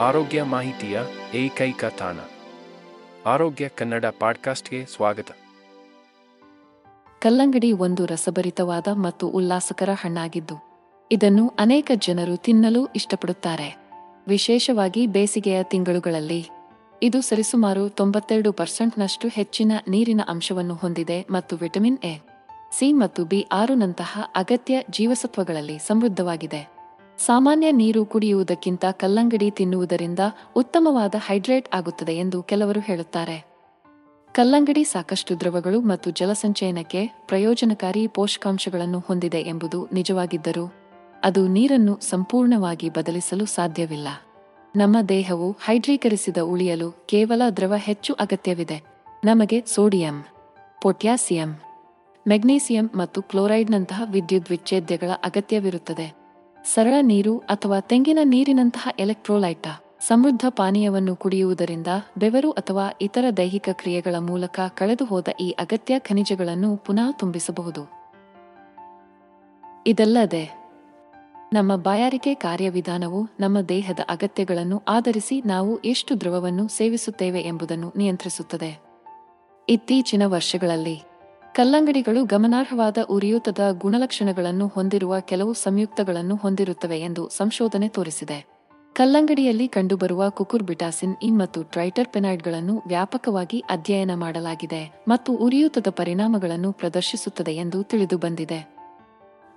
ಆರೋಗ್ಯ ಮಾಹಿತಿಯ ಏಕೈಕ ತಾಣ. ಆರೋಗ್ಯ ಕನ್ನಡ ಪಾಡ್ಕಾಸ್ಟ್ಗೆ ಸ್ವಾಗತ. ಕಲ್ಲಂಗಡಿ ಒಂದು ರಸಭರಿತವಾದ ಮತ್ತು ಉಲ್ಲಾಸಕರ ಹಣ್ಣಾಗಿದ್ದು, ಇದನ್ನು ಅನೇಕ ಜನರು ತಿನ್ನಲು ಇಷ್ಟಪಡುತ್ತಾರೆ. ವಿಶೇಷವಾಗಿ ಬೇಸಿಗೆಯ ತಿಂಗಳುಗಳಲ್ಲಿ, ಇದು ಸರಿಸುಮಾರು ತೊಂಬತ್ತೆರಡು ಪರ್ಸೆಂಟ್ನಷ್ಟು ಹೆಚ್ಚಿನ ನೀರಿನ ಅಂಶವನ್ನು ಹೊಂದಿದೆ ಮತ್ತು ವಿಟಮಿನ್ ಎ, ಸಿ ಮತ್ತು ಬಿ ಆರು ನಂತಹ ಅಗತ್ಯ ಜೀವಸತ್ವಗಳಲ್ಲಿ ಸಮೃದ್ಧವಾಗಿದೆ. ಸಾಮಾನ್ಯ ನೀರು ಕುಡಿಯುವುದಕ್ಕಿಂತ ಕಲ್ಲಂಗಡಿ ತಿನ್ನುವುದರಿಂದ ಉತ್ತಮವಾದ ಹೈಡ್ರೇಟ್ ಆಗುತ್ತದೆ ಎಂದು ಕೆಲವರು ಹೇಳುತ್ತಾರೆ. ಕಲ್ಲಂಗಡಿ ಸಾಕಷ್ಟು ದ್ರವಗಳು ಮತ್ತು ಜಲಸಂಚಯನಕ್ಕೆ ಪ್ರಯೋಜನಕಾರಿ ಪೋಷಕಾಂಶಗಳನ್ನು ಹೊಂದಿದೆ ಎಂಬುದು ನಿಜವಾಗಿದ್ದರೂ ಅದು ನೀರನ್ನು ಸಂಪೂರ್ಣವಾಗಿ ಬದಲಿಸಲು ಸಾಧ್ಯವಿಲ್ಲ. ನಮ್ಮ ದೇಹವು ಹೈಡ್ರೀಕರಿಸಿದ ಉಳಿಯಲು ಕೇವಲ ದ್ರವ ಹೆಚ್ಚು ಅಗತ್ಯವಿದೆ. ನಮಗೆ ಸೋಡಿಯಂ, ಪೊಟ್ಯಾಸಿಯಂ, ಮೆಗ್ನೀಸಿಯಂ ಮತ್ತು ಕ್ಲೋರೈಡ್ನಂತಹ ವಿದ್ಯುತ್ ವಿಚ್ಛೇದ್ಯಗಳ ಅಗತ್ಯವಿರುತ್ತದೆ. ಸರಳ ನೀರು ಅಥವಾ ತೆಂಗಿನ ನೀರಿನಂತಹ ಎಲೆಕ್ಟ್ರೋಲೈಟ ಸಮೃದ್ಧ ಪಾನೀಯವನ್ನು ಕುಡಿಯುವುದರಿಂದ ಬೆವರು ಅಥವಾ ಇತರ ದೈಹಿಕ ಕ್ರಿಯೆಗಳ ಮೂಲಕ ಕಳೆದುಹೋದ ಈ ಅಗತ್ಯ ಖನಿಜಗಳನ್ನು ಪುನಃ ತುಂಬಿಸಬಹುದು. ಇದಲ್ಲದೆ, ನಮ್ಮ ಬಾಯಾರಿಕೆ ಕಾರ್ಯವಿಧಾನವು ನಮ್ಮ ದೇಹದ ಅಗತ್ಯಗಳನ್ನು ಆಧರಿಸಿ ನಾವು ಎಷ್ಟು ದ್ರವವನ್ನು ಸೇವಿಸುತ್ತೇವೆ ಎಂಬುದನ್ನು ನಿಯಂತ್ರಿಸುತ್ತದೆ. ಇತ್ತೀಚಿನ ವರ್ಷಗಳಲ್ಲಿ ಕಲ್ಲಂಗಡಿಗಳು ಗಮನಾರ್ಹವಾದ ಉರಿಯೂತದ ಗುಣಲಕ್ಷಣಗಳನ್ನು ಹೊಂದಿರುವ ಕೆಲವು ಸಂಯುಕ್ತಗಳನ್ನು ಹೊಂದಿರುತ್ತವೆ ಎಂದು ಸಂಶೋಧನೆ ತೋರಿಸಿದೆ. ಕಲ್ಲಂಗಡಿಯಲ್ಲಿ ಕಂಡುಬರುವ ಕುಕುರ್ಬಿಟಾಸಿನ್ ಇ ಮತ್ತು ಟ್ರೈಟರ್ಪೆನಾಯ್ಡ್ಗಳನ್ನು ವ್ಯಾಪಕವಾಗಿ ಅಧ್ಯಯನ ಮಾಡಲಾಗಿದೆ ಮತ್ತು ಉರಿಯೂತದ ಪರಿಣಾಮಗಳನ್ನು ಪ್ರದರ್ಶಿಸುತ್ತದೆ ಎಂದು ತಿಳಿದುಬಂದಿದೆ.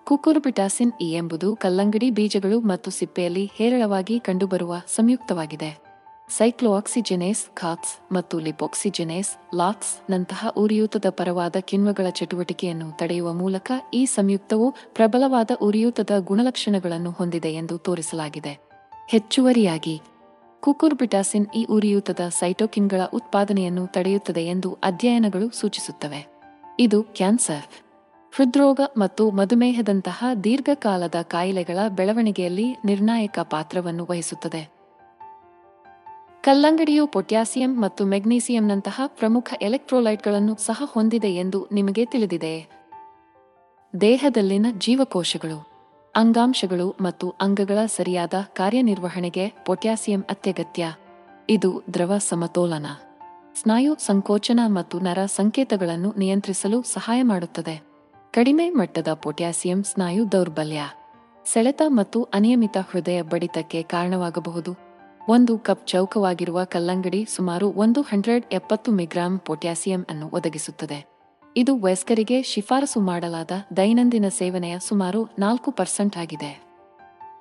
ಕುಕುರ್ಬಿಟಾಸಿನ್ ಇ ಎಂಬುದು ಕಲ್ಲಂಗಡಿ ಬೀಜಗಳು ಮತ್ತು ಸಿಪ್ಪೆಯಲ್ಲಿ ಹೇರಳವಾಗಿ ಕಂಡುಬರುವ ಸಂಯುಕ್ತವಾಗಿದೆ. ಸೈಕ್ಲೋಆಕ್ಸಿಜೆನೇಸ್ ಖಾತ್ಸ್ ಮತ್ತು ಲಿಪೋಕ್ಸಿಜೆನೇಸ್ ಲಾಕ್ಸ್ ನಂತಹ ಉರಿಯೂತದ ಪರವಾದ ಕಿಣ್ವಗಳ ಚಟುವಟಿಕೆಯನ್ನು ತಡೆಯುವ ಮೂಲಕ ಈ ಸಂಯುಕ್ತವು ಪ್ರಬಲವಾದ ಉರಿಯೂತದ ಗುಣಲಕ್ಷಣಗಳನ್ನು ಹೊಂದಿದೆ ಎಂದು ತೋರಿಸಲಾಗಿದೆ. ಹೆಚ್ಚುವರಿಯಾಗಿ, ಕುಕುರ್ಬಿಟಾಸಿನ್ ಈ ಉರಿಯೂತದ ಸೈಟೋಕಿನ್ಗಳ ಉತ್ಪಾದನೆಯನ್ನು ತಡೆಯುತ್ತದೆ ಎಂದು ಅಧ್ಯಯನಗಳು ಸೂಚಿಸುತ್ತವೆ. ಇದು ಕ್ಯಾನ್ಸರ್, ಹೃದ್ರೋಗ ಮತ್ತು ಮಧುಮೇಹದಂತಹ ದೀರ್ಘಕಾಲದ ಕಾಯಿಲೆಗಳ ಬೆಳವಣಿಗೆಯಲ್ಲಿ ನಿರ್ಣಾಯಕ ಪಾತ್ರವನ್ನು ವಹಿಸುತ್ತದೆ. ಕಲ್ಲಂಗಡಿಯು ಪೊಟ್ಯಾಸಿಯಂ ಮತ್ತು ಮೆಗ್ನೀಸಿಯಂನಂತಹ ಪ್ರಮುಖ ಎಲೆಕ್ಟ್ರೋಲೈಟ್ಗಳನ್ನು ಸಹ ಹೊಂದಿದೆ ಎಂದು ನಿಮಗೆ ತಿಳಿದಿದೆ. ದೇಹದಲ್ಲಿನ ಜೀವಕೋಶಗಳು, ಅಂಗಾಂಶಗಳು ಮತ್ತು ಅಂಗಗಳ ಸರಿಯಾದ ಕಾರ್ಯನಿರ್ವಹಣೆಗೆ ಪೊಟ್ಯಾಸಿಯಂ ಅತ್ಯಗತ್ಯ. ಇದು ದ್ರವ ಸಮತೋಲನ, ಸ್ನಾಯು ಸಂಕೋಚನ ಮತ್ತು ನರ ಸಂಕೇತಗಳನ್ನು ನಿಯಂತ್ರಿಸಲು ಸಹಾಯ ಮಾಡುತ್ತದೆ. ಕಡಿಮೆ ಮಟ್ಟದ ಪೊಟ್ಯಾಸಿಯಂ ಸ್ನಾಯು ದೌರ್ಬಲ್ಯ, ಸೆಳೆತ ಮತ್ತು ಅನಿಯಮಿತ ಹೃದಯ ಬಡಿತಕ್ಕೆ ಕಾರಣವಾಗಬಹುದು. ಒಂದು ಕಪ್ ಚೌಕವಾಗಿರುವ ಕಲ್ಲಂಗಡಿ ಸುಮಾರು ಒಂದು ಹಂಡ್ರೆಡ್ ಎಪ್ಪತ್ತು ಮಿಗ್ರಾಂ ಪೊಟ್ಯಾಸಿಯಂ ಅನ್ನು ಒದಗಿಸುತ್ತದೆ. ಇದು ವಯಸ್ಕರಿಗೆ ಶಿಫಾರಸು ಮಾಡಲಾದ ದೈನಂದಿನ ಸೇವನೆಯ ಸುಮಾರು ನಾಲ್ಕು ಪರ್ಸೆಂಟ್ ಆಗಿದೆ.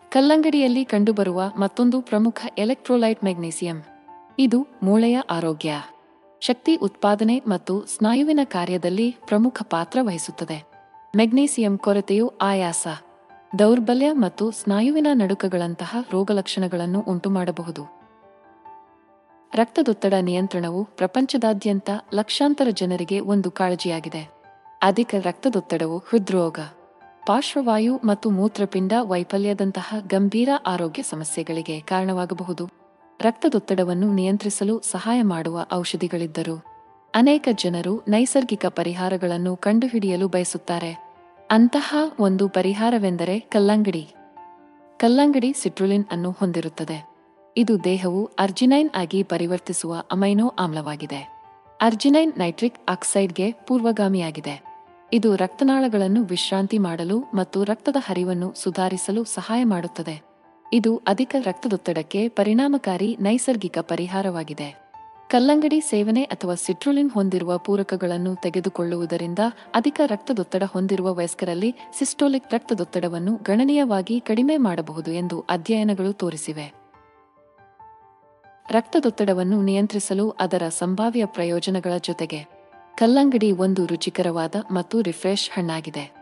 ಕಲ್ಲಂಗಡಿಯಲ್ಲಿ ಕಂಡುಬರುವ ಮತ್ತೊಂದು ಪ್ರಮುಖ ಎಲೆಕ್ಟ್ರೋಲೈಟ್ ಮೆಗ್ನೀಸಿಯಂ. ಇದು ಮೂಳೆಯ ಆರೋಗ್ಯ. ಶಕ್ತಿ ಉತ್ಪಾದನೆ ಮತ್ತು ಸ್ನಾಯುವಿನ ಕಾರ್ಯದಲ್ಲಿ ಪ್ರಮುಖ ಪಾತ್ರ ವಹಿಸುತ್ತದೆ. ಮೆಗ್ನೀಸಿಯಂ ಕೊರತೆಯು ಆಯಾಸ. ದೌರ್ಬಲ್ಯ ಮತ್ತು ಸ್ನಾಯುವಿನ ನಡುಕಗಳಂತಹ ರೋಗಲಕ್ಷಣಗಳನ್ನು ಉಂಟುಮಾಡಬಹುದು. ರಕ್ತದೊತ್ತಡ ನಿಯಂತ್ರಣವು ಪ್ರಪಂಚದಾದ್ಯಂತ ಲಕ್ಷಾಂತರ ಜನರಿಗೆ ಒಂದು ಕಾಳಜಿಯಾಗಿದೆ. ಅಧಿಕ ರಕ್ತದೊತ್ತಡವು ಹೃದ್ರೋಗ, ಪಾರ್ಶ್ವವಾಯು ಮತ್ತು ಮೂತ್ರಪಿಂಡ ವೈಫಲ್ಯದಂತಹ ಗಂಭೀರ ಆರೋಗ್ಯ ಸಮಸ್ಯೆಗಳಿಗೆ ಕಾರಣವಾಗಬಹುದು. ರಕ್ತದೊತ್ತಡವನ್ನು ನಿಯಂತ್ರಿಸಲು ಸಹಾಯ ಮಾಡುವ ಔಷಧಿಗಳಿದ್ದರು, ಅನೇಕ ಜನರು ನೈಸರ್ಗಿಕ ಪರಿಹಾರಗಳನ್ನು ಕಂಡುಹಿಡಿಯಲು ಬಯಸುತ್ತಾರೆ. ಅಂತಹ ಒಂದು ಪರಿಹಾರವೆಂದರೆ ಕಲ್ಲಂಗಡಿ. ಕಲ್ಲಂಗಡಿ ಸಿಟ್ರುಲಿನ್ ಅನ್ನು ಹೊಂದಿರುತ್ತದೆ. ಇದು ದೇಹವು ಅರ್ಜಿನೈನ್ ಆಗಿ ಪರಿವರ್ತಿಸುವ ಅಮೈನೋ ಆಮ್ಲವಾಗಿದೆ. ಅರ್ಜಿನೈನ್ ನೈಟ್ರಿಕ್ ಆಕ್ಸೈಡ್ಗೆ ಪೂರ್ವಗಾಮಿಯಾಗಿದೆ. ಇದು ರಕ್ತನಾಳಗಳನ್ನು ವಿಶ್ರಾಂತಿ ಮಾಡಲು ಮತ್ತು ರಕ್ತದ ಹರಿವನ್ನು ಸುಧಾರಿಸಲು ಸಹಾಯ ಮಾಡುತ್ತದೆ. ಇದು ಅಧಿಕ ರಕ್ತದೊತ್ತಡಕ್ಕೆ ಪರಿಣಾಮಕಾರಿ ನೈಸರ್ಗಿಕ ಪರಿಹಾರವಾಗಿದೆ. ಕಲ್ಲಂಗಡಿ ಸೇವನೆ ಅಥವಾ ಸಿಟ್ರುಲಿನ್ ಹೊಂದಿರುವ ಪೂರಕಗಳನ್ನು ತೆಗೆದುಕೊಳ್ಳುವುದರಿಂದ ಅಧಿಕ ರಕ್ತದೊತ್ತಡ ಹೊಂದಿರುವ ವಯಸ್ಕರಲ್ಲಿ ಸಿಸ್ಟೋಲಿಕ್ ರಕ್ತದೊತ್ತಡವನ್ನು ಗಣನೀಯವಾಗಿ ಕಡಿಮೆ ಮಾಡಬಹುದು ಎಂದು ಅಧ್ಯಯನಗಳು ತೋರಿಸಿವೆ. ರಕ್ತದೊತ್ತಡವನ್ನು ನಿಯಂತ್ರಿಸಲು ಅದರ ಸಂಭಾವ್ಯ ಪ್ರಯೋಜನಗಳ ಜೊತೆಗೆ ಕಲ್ಲಂಗಡಿ ಒಂದು ರುಚಿಕರವಾದ ಮತ್ತು ರಿಫ್ರೆಶ್ ಹಣ್ಣಾಗಿದೆ.